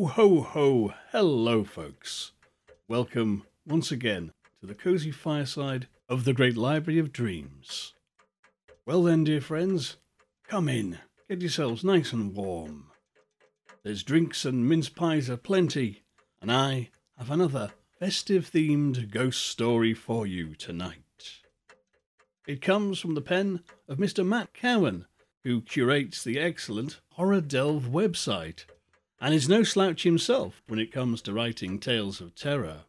Ho, ho, ho. Hello, folks. Welcome once again to the cozy fireside of the Great Library of Dreams. Well, then, dear friends, come in, get yourselves nice and warm. There's drinks and mince pies aplenty, and I have another festive themed ghost story for you tonight. It comes from the pen of Mr. Matt Cowan, who curates the excellent Horror Delve website and is no slouch himself when it comes to writing tales of terror.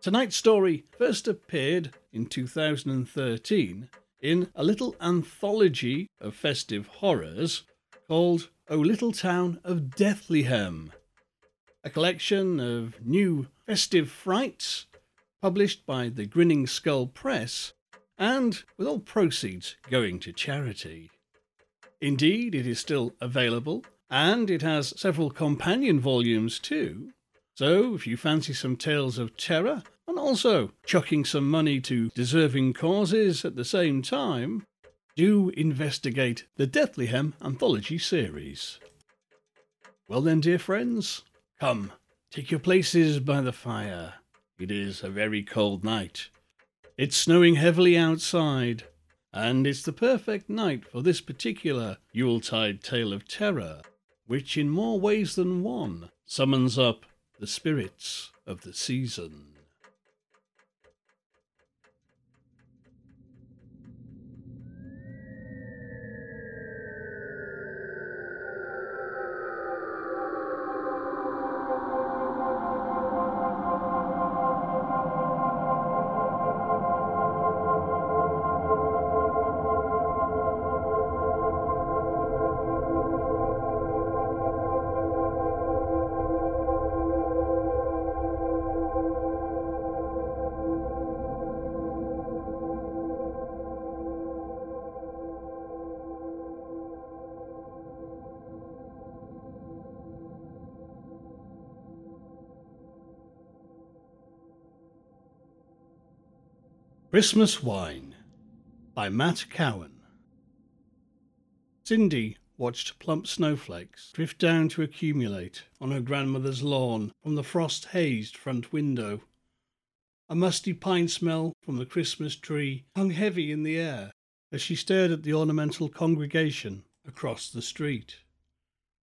Tonight's story first appeared in 2013 in a little anthology of festive horrors called O Little Town of Deathlehem, a collection of new festive frights published by the Grinning Skull Press and with all proceeds going to charity. Indeed, it is still available and it has several companion volumes too. So, if you fancy some tales of terror and also chucking some money to deserving causes at the same time, do investigate the Deathlehem anthology series. Well, then, dear friends, come, take your places by the fire. It is a very cold night. It's snowing heavily outside, and it's the perfect night for this particular Yuletide tale of terror which in more ways than one summons up the spirits of the season. Christmas Wine by Matt Cowan. Cindy watched plump snowflakes drift down to accumulate on her grandmother's lawn from the frost hazed front window. A musty pine smell from the Christmas tree hung heavy in the air as she stared at the ornamental congregation across the street.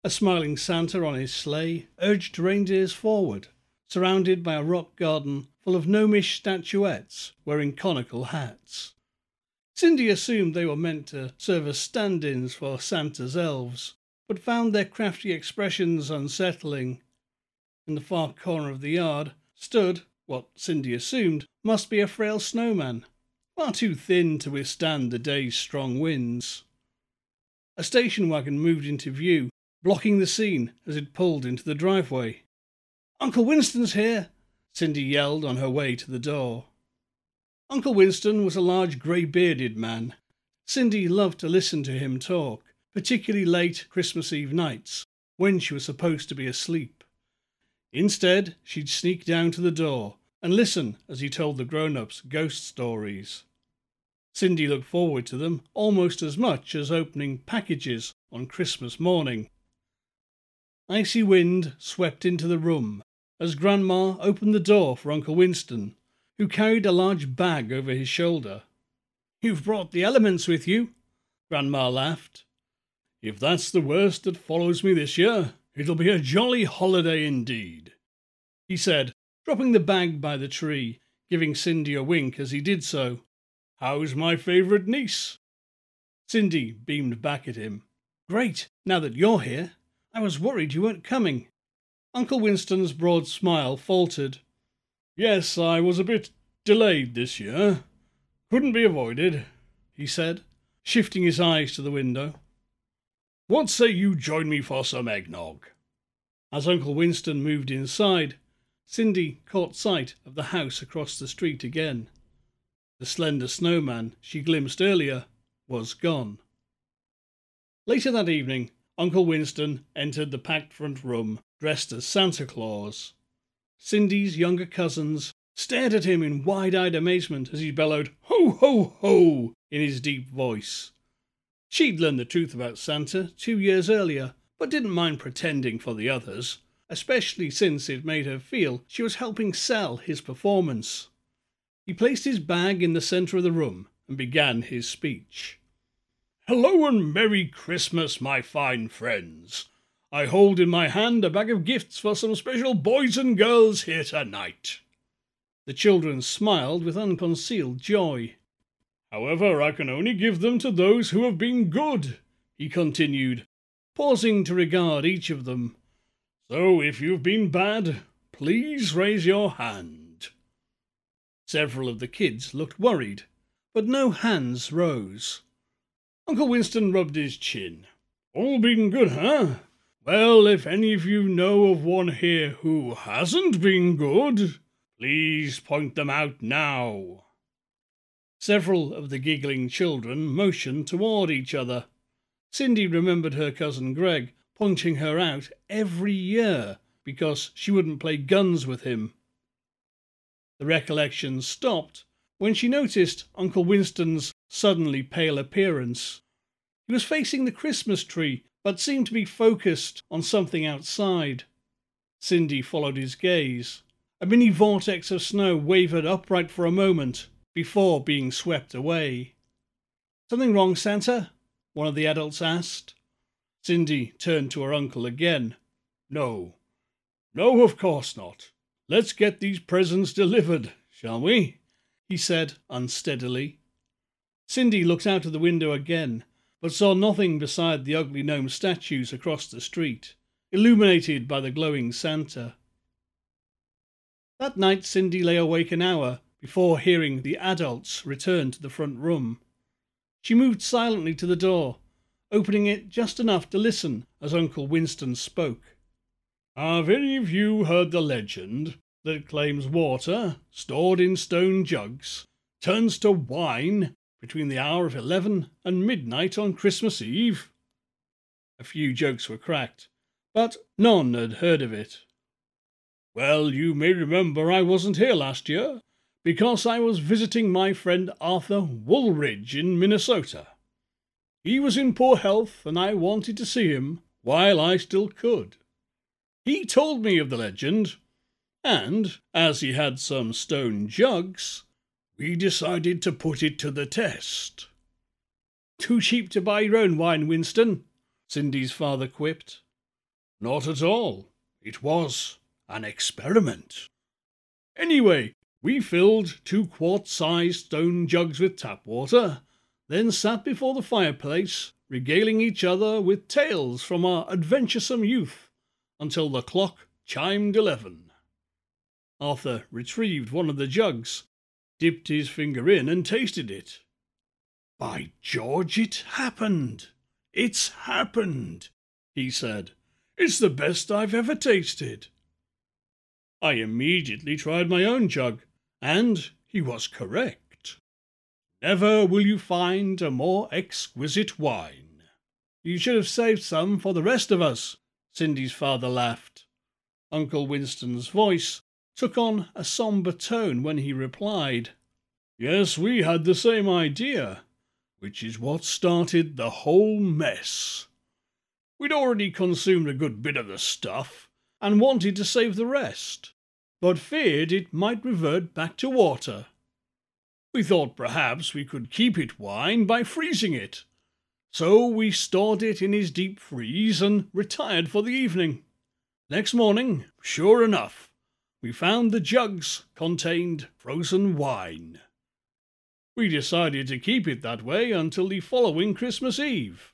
A smiling Santa on his sleigh urged reindeers forward, surrounded by a rock garden full of gnomish statuettes wearing conical hats. Cindy assumed they were meant to serve as stand ins for Santa's elves, but found their crafty expressions unsettling. In the far corner of the yard stood, what Cindy assumed must be a frail snowman, far too thin to withstand the day's strong winds. A station wagon moved into view, blocking the scene as it pulled into the driveway. Uncle Winston's here, Cindy yelled on her way to the door. Uncle Winston was a large grey bearded man. Cindy loved to listen to him talk, particularly late Christmas Eve nights, when she was supposed to be asleep. Instead, she'd sneak down to the door and listen as he told the grown ups ghost stories. Cindy looked forward to them almost as much as opening packages on Christmas morning. Icy wind swept into the room, as Grandma opened the door for Uncle Winston, who carried a large bag over his shoulder. You've brought the elements with you, Grandma laughed. If that's the worst that follows me this year, it'll be a jolly holiday indeed, he said, dropping the bag by the tree, giving Cindy a wink as he did so. How's my favourite niece? Cindy beamed back at him. Great, now that you're here. I was worried you weren't coming. Uncle Winston's broad smile faltered. Yes, I was a bit delayed this year. Couldn't be avoided, he said, shifting his eyes to the window. What say you join me for some eggnog? As Uncle Winston moved inside, Cindy caught sight of the house across the street again. The slender snowman she glimpsed earlier was gone. Later that evening, Uncle Winston entered the packed front room dressed as Santa Claus. Cindy's younger cousins stared at him in wide eyed amazement as he bellowed, Ho, ho, ho! in his deep voice. She'd learned the truth about Santa two years earlier, but didn't mind pretending for the others, especially since it made her feel she was helping sell his performance. He placed his bag in the centre of the room and began his speech. Hello and Merry Christmas, my fine friends. I hold in my hand a bag of gifts for some special boys and girls here tonight. The children smiled with unconcealed joy. However, I can only give them to those who have been good, he continued, pausing to regard each of them. So if you've been bad, please raise your hand. Several of the kids looked worried, but no hands rose. Uncle Winston rubbed his chin. All been good, huh? Well, if any of you know of one here who hasn't been good, please point them out now. Several of the giggling children motioned toward each other. Cindy remembered her cousin Greg pointing her out every year because she wouldn't play guns with him. The recollection stopped when she noticed Uncle Winston's suddenly pale appearance. He was facing the Christmas tree, but seemed to be focused on something outside. Cindy followed his gaze. A mini vortex of snow wavered upright for a moment before being swept away. Something wrong, Santa? One of the adults asked. Cindy turned to her uncle again. No, no, of course not. Let's get these presents delivered, shall we? he said unsteadily. Cindy looked out of the window again, but saw nothing beside the ugly gnome statues across the street, illuminated by the glowing Santa. That night Cindy lay awake an hour before hearing the adults return to the front room. She moved silently to the door opening it just enough to listen as Uncle Winston spoke. Have any of you heard the legend that claims water, stored in stone jugs, turns to wine between the hour of eleven and midnight on Christmas Eve? A few jokes were cracked, but none had heard of it. Well, you may remember I wasn't here last year because I was visiting my friend Arthur Woolridge in Minnesota. He was in poor health, and I wanted to see him while I still could. He told me of the legend, and as he had some stone jugs, we decided to put it to the test. Too cheap to buy your own wine, Winston, Cindy's father quipped. Not at all. It was an experiment. Anyway, we filled two quart sized stone jugs with tap water then sat before the fireplace, regaling each other with tales from our adventuresome youth until the clock chimed eleven. Arthur retrieved one of the jugs, dipped his finger in, and tasted it. By George, it happened! It's happened! he said. It's the best I've ever tasted. I immediately tried my own jug, and he was correct. Never will you find a more exquisite wine. You should have saved some for the rest of us, Cindy's father laughed. Uncle Winston's voice took on a sombre tone when he replied, Yes, we had the same idea, which is what started the whole mess. We'd already consumed a good bit of the stuff and wanted to save the rest, but feared it might revert back to water. We thought perhaps we could keep it wine by freezing it. So we stored it in his deep freeze and retired for the evening. Next morning, sure enough, we found the jugs contained frozen wine. We decided to keep it that way until the following Christmas Eve.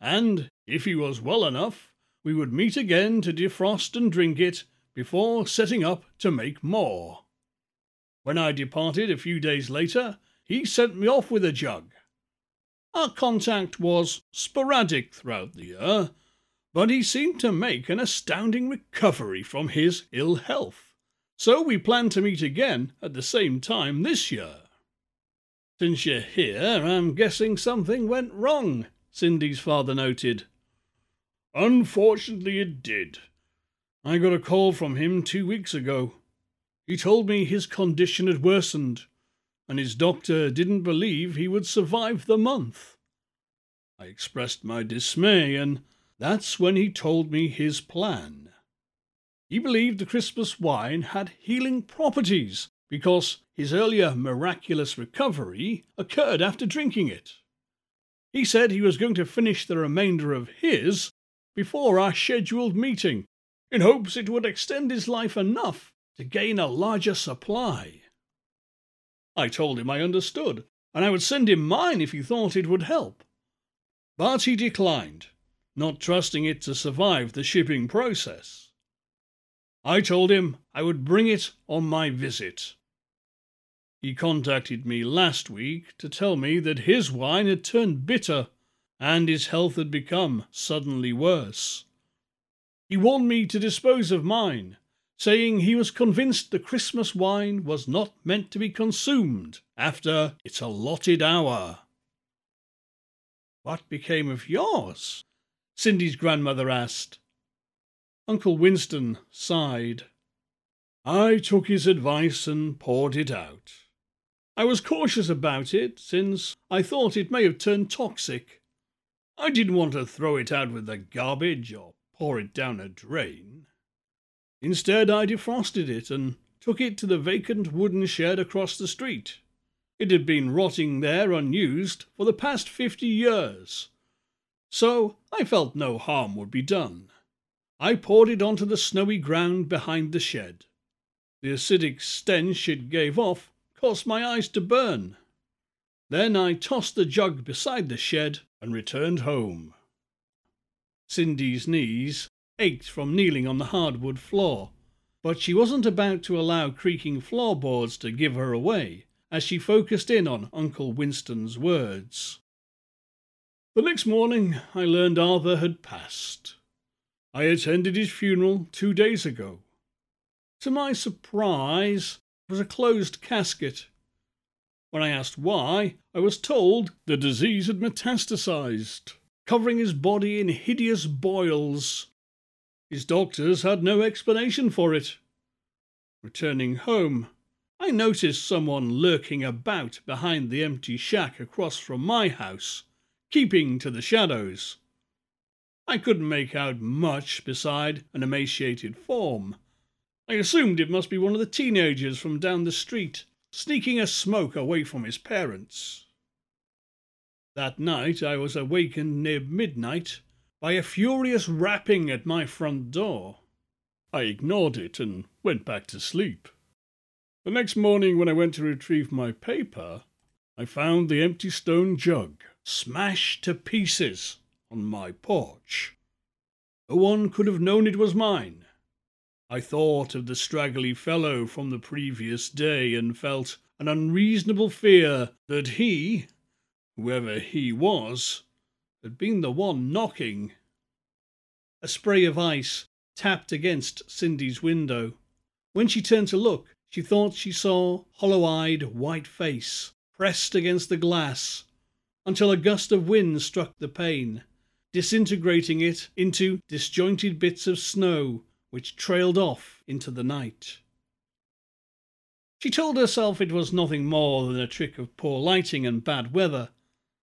And if he was well enough, we would meet again to defrost and drink it before setting up to make more. When I departed a few days later, he sent me off with a jug. Our contact was sporadic throughout the year, but he seemed to make an astounding recovery from his ill health, so we plan to meet again at the same time this year. Since you're here, I'm guessing something went wrong, Cindy's father noted. Unfortunately, it did. I got a call from him two weeks ago. He told me his condition had worsened, and his doctor didn't believe he would survive the month. I expressed my dismay, and that's when he told me his plan. He believed the Christmas wine had healing properties because his earlier miraculous recovery occurred after drinking it. He said he was going to finish the remainder of his before our scheduled meeting, in hopes it would extend his life enough to gain a larger supply. I told him I understood, and I would send him mine if he thought it would help. But he declined, not trusting it to survive the shipping process. I told him I would bring it on my visit. He contacted me last week to tell me that his wine had turned bitter and his health had become suddenly worse. He warned me to dispose of mine, saying he was convinced the Christmas wine was not meant to be consumed after its allotted hour. What became of yours? Cindy's grandmother asked. Uncle Winston sighed. I took his advice and poured it out. I was cautious about it, since I thought it may have turned toxic. I didn't want to throw it out with the garbage or pour it down a drain. Instead, I defrosted it and took it to the vacant wooden shed across the street. It had been rotting there unused for the past fifty years, so I felt no harm would be done. I poured it onto the snowy ground behind the shed. The acidic stench it gave off caused my eyes to burn. Then I tossed the jug beside the shed and returned home. Cindy's knees ached from kneeling on the hardwood floor, but she wasn't about to allow creaking floorboards to give her away as she focused in on Uncle Winston's words. The next morning I learned Arthur had passed. I attended his funeral two days ago. To my surprise, it was a closed casket. When I asked why, I was told the disease had metastasized, covering his body in hideous boils. His doctors had no explanation for it. Returning home, I noticed someone lurking about behind the empty shack across from my house, keeping to the shadows. I couldn't make out much beside an emaciated form. I assumed it must be one of the teenagers from down the street, sneaking a smoke away from his parents. That night I was awakened near midnight by a furious rapping at my front door. I ignored it and went back to sleep. The next morning, when I went to retrieve my paper, I found the empty stone jug smashed to pieces on my porch. No one could have known it was mine. I thought of the straggly fellow from the previous day and felt an unreasonable fear that he, whoever he was, had been the one knocking. A spray of ice tapped against Cindy's window. When she turned to look, she thought she saw hollow-eyed white face pressed against the glass until a gust of wind struck the pane disintegrating it into disjointed bits of snow which trailed off into the night. She told herself it was nothing more than a trick of poor lighting and bad weather,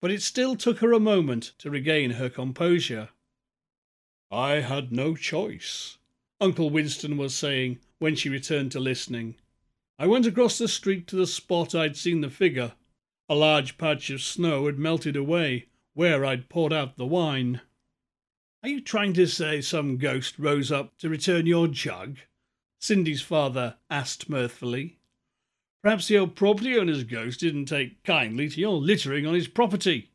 but it still took her a moment to regain her composure. I had no choice, Uncle Winston was saying when she returned to listening. I went across the street to the spot I'd seen the figure. A large patch of snow had melted away, where I'd poured out the wine. Are you trying to say some ghost rose up to return your jug? Cindy's father asked mirthfully. Perhaps the old property owner's ghost didn't take kindly to your littering on his property.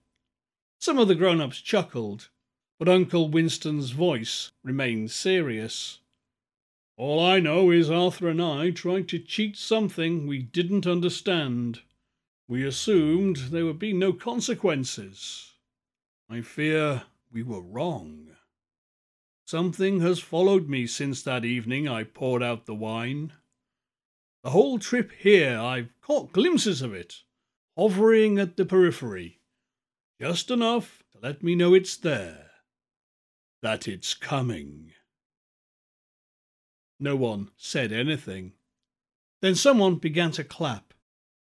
Some of the grown ups chuckled, but Uncle Winston's voice remained serious. All I know is Arthur and I tried to cheat something we didn't understand. We assumed there would be no consequences. I fear we were wrong. Something has followed me since that evening I poured out the wine. The whole trip here I've caught glimpses of it, hovering at the periphery, just enough to let me know it's there, that it's coming. No one said anything. Then someone began to clap,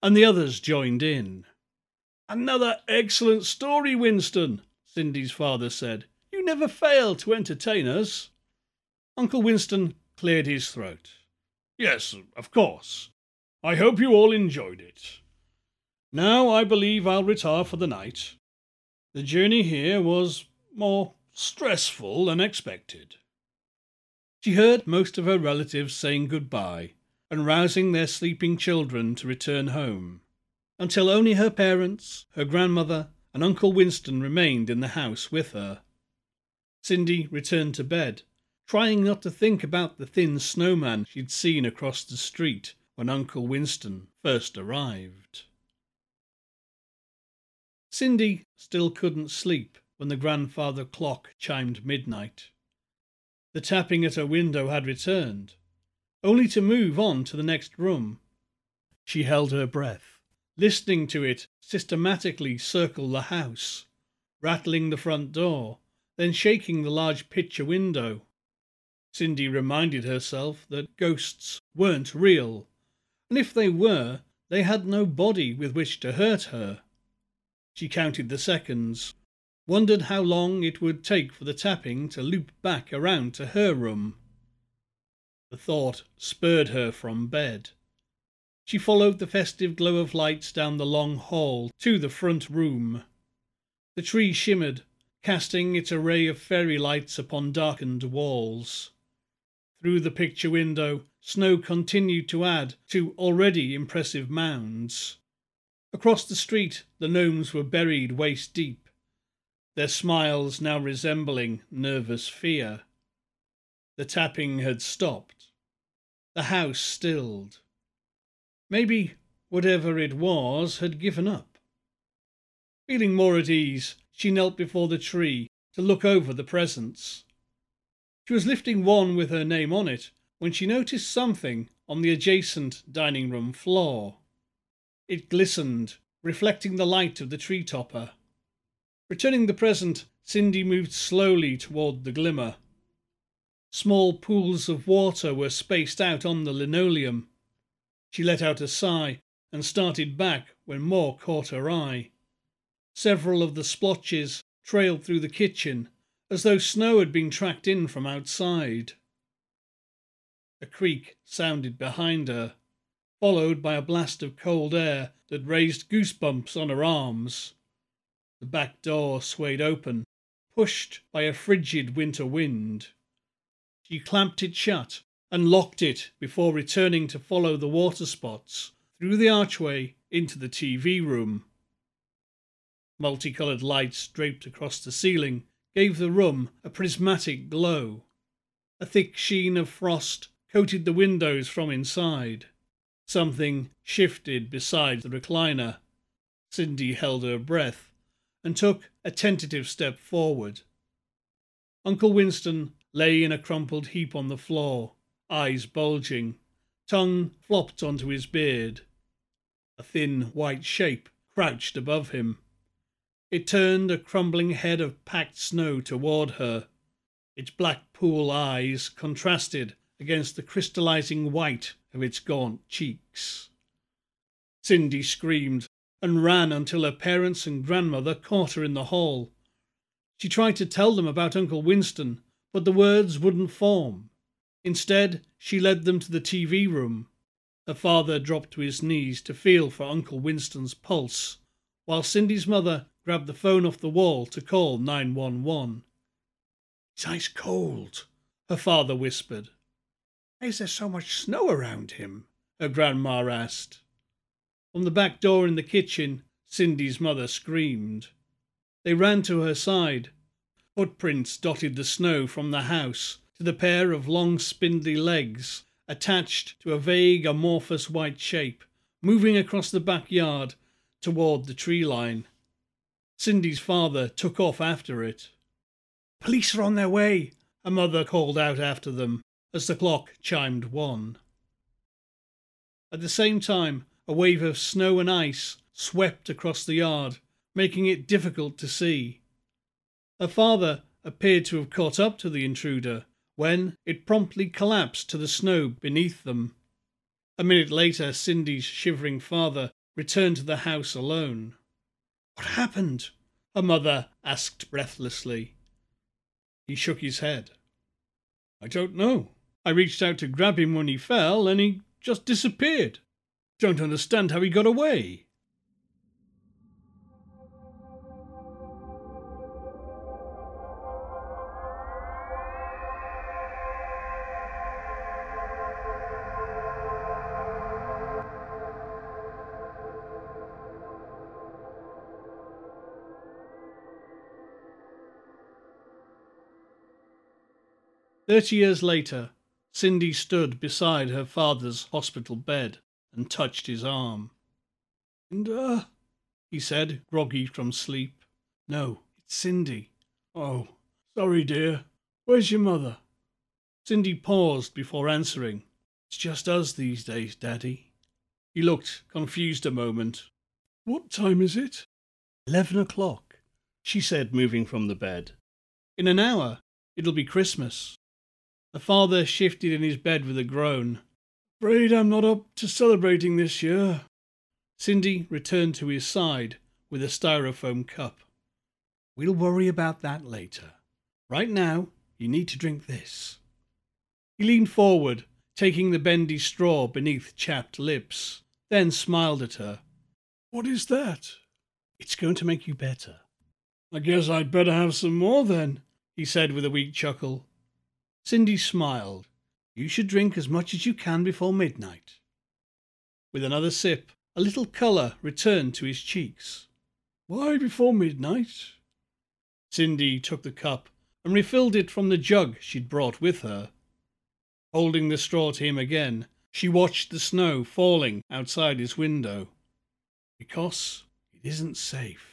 and the others joined in. Another excellent story, Winston, Cindy's father said. You never fail to entertain us. Uncle Winston cleared his throat. Yes, of course. I hope you all enjoyed it. Now I believe I'll retire for the night. The journey here was more stressful than expected. She heard most of her relatives saying goodbye and rousing their sleeping children to return home, until only her parents, her grandmother, and Uncle Winston remained in the house with her. Cindy returned to bed, trying not to think about the thin snowman she'd seen across the street when Uncle Winston first arrived. Cindy still couldn't sleep when the grandfather clock chimed midnight. The tapping at her window had returned, only to move on to the next room. She held her breath, listening to it systematically circle the house, rattling the front door, then shaking the large picture window. Cindy reminded herself that ghosts weren't real, and if they were, they had no body with which to hurt her. She counted the seconds, wondered how long it would take for the tapping to loop back around to her room. The thought spurred her from bed. She followed the festive glow of lights down the long hall to the front room. The tree shimmered, casting its array of fairy lights upon darkened walls. Through the picture window, snow continued to add to already impressive mounds. Across the street, the gnomes were buried waist deep, their smiles now resembling nervous fear. The tapping had stopped. The house stilled. Maybe whatever it was had given up. Feeling more at ease, she knelt before the tree to look over the presents. She was lifting one with her name on it when she noticed something on the adjacent dining room floor. It glistened, reflecting the light of the tree topper. Returning the present, Cindy moved slowly toward the glimmer. Small pools of water were spaced out on the linoleum. She let out a sigh and started back when more caught her eye. Several of the splotches trailed through the kitchen as though snow had been tracked in from outside. A creak sounded behind her followed by a blast of cold air that raised goosebumps on her arms. The back door swayed open, pushed by a frigid winter wind. She clamped it shut and locked it before returning to follow the water spots through the archway into the TV room. Multicoloured lights draped across the ceiling gave the room a prismatic glow. A thick sheen of frost coated the windows from inside. Something shifted beside the recliner. Cindy held her breath and took a tentative step forward. Uncle Winston lay in a crumpled heap on the floor, eyes bulging, tongue flopped onto his beard. A thin white shape crouched above him. It turned a crumbling head of packed snow toward her. Its black pool eyes contrasted against the crystallizing white of its gaunt cheeks. Cindy screamed and ran until her parents and grandmother caught her in the hall. She tried to tell them about Uncle Winston, but the words wouldn't form. Instead, she led them to the TV room. Her father dropped to his knees to feel for Uncle Winston's pulse, while Cindy's mother grabbed the phone off the wall to call 911. It's ice cold, her father whispered. Why is there so much snow around him? her grandma asked. From the back door in the kitchen, Cindy's mother screamed. They ran to her side. Footprints dotted the snow from the house to the pair of long spindly legs attached to a vague amorphous white shape, moving across the backyard toward the tree line. Cindy's father took off after it. Police are on their way, her mother called out after them as the clock chimed one. At the same time, a wave of snow and ice swept across the yard, making it difficult to see. Her father appeared to have caught up to the intruder when it promptly collapsed to the snow beneath them. A minute later, Cindy's shivering father returned to the house alone. What happened? her mother asked breathlessly. He shook his head. I don't know. I reached out to grab him when he fell, and he just disappeared. Don't understand how he got away. Thirty years later, Cindy stood beside her father's hospital bed and touched his arm. Linda, uh, he said, groggy from sleep. No, it's Cindy. Oh, sorry, dear. Where's your mother? Cindy paused before answering. It's just us these days, Daddy. He looked confused a moment. What time is it? Eleven o'clock, she said, moving from the bed. In an hour, it'll be Christmas. The father shifted in his bed with a groan. Afraid I'm not up to celebrating this year. Cindy returned to his side with a styrofoam cup. We'll worry about that later. Right now, you need to drink this. He leaned forward, taking the bendy straw beneath chapped lips, then smiled at her. What is that? It's going to make you better. I guess I'd better have some more then, he said with a weak chuckle. Cindy smiled. You should drink as much as you can before midnight. With another sip, a little colour returned to his cheeks. Why before midnight? Cindy took the cup and refilled it from the jug she'd brought with her. Holding the straw to him again, she watched the snow falling outside his window. Because it isn't safe.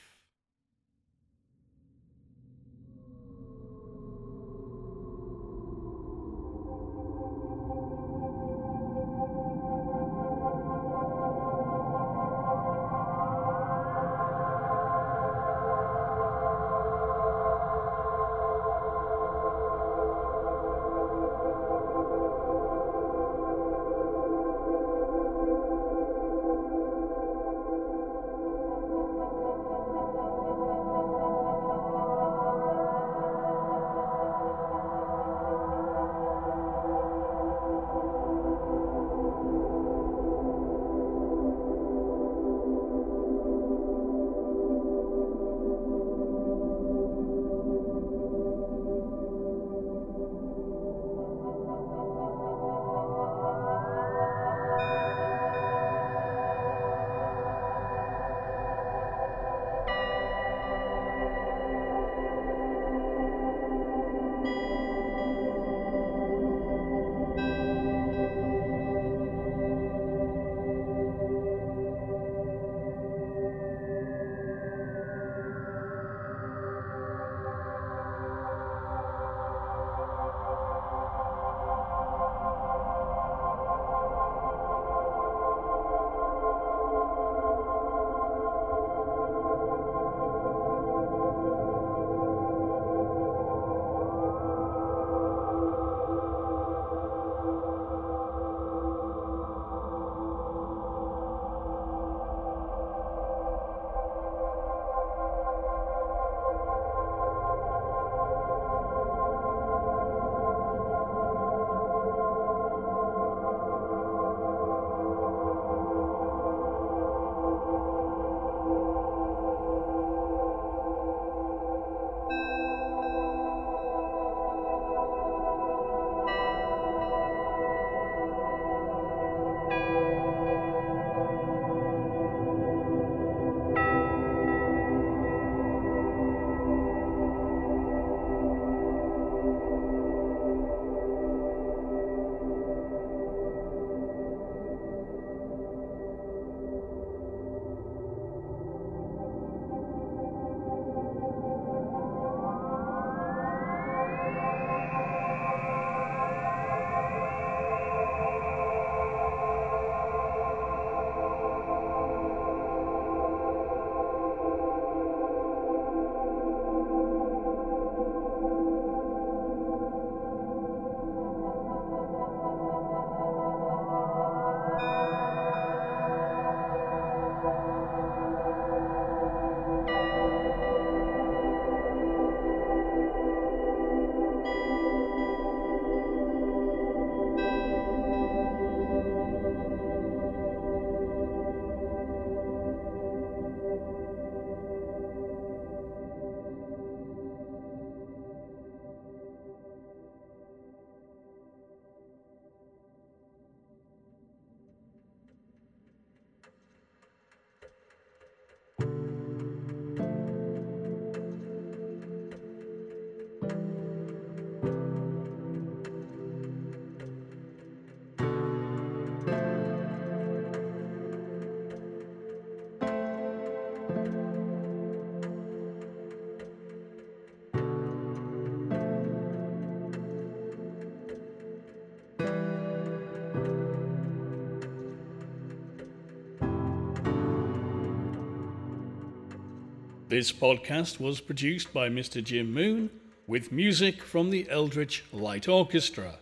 This podcast was produced by Mr. Jim Moon with music from the Eldritch Light Orchestra.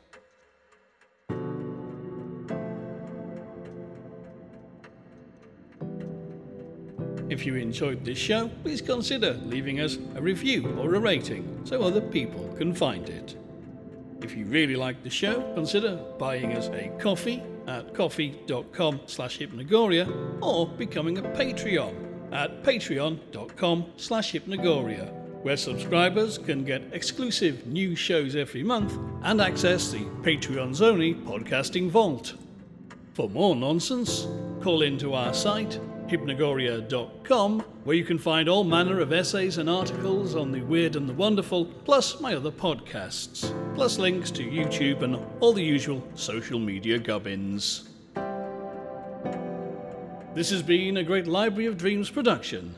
If you enjoyed this show, please consider leaving us a review or a rating so other people can find it. If you really like the show, consider buying us a coffee at ko-fi.com slash hypnogoria or becoming a Patreon at patreon.com slash hypnogoria, where subscribers can get exclusive new shows every month and access the Patreon's only podcasting vault. For more nonsense, call into our site hypnogoria.com, where you can find all manner of essays and articles on the weird and the wonderful, plus my other podcasts, plus links to YouTube and all the usual social media gubbins. This has been a Great Library of Dreams production.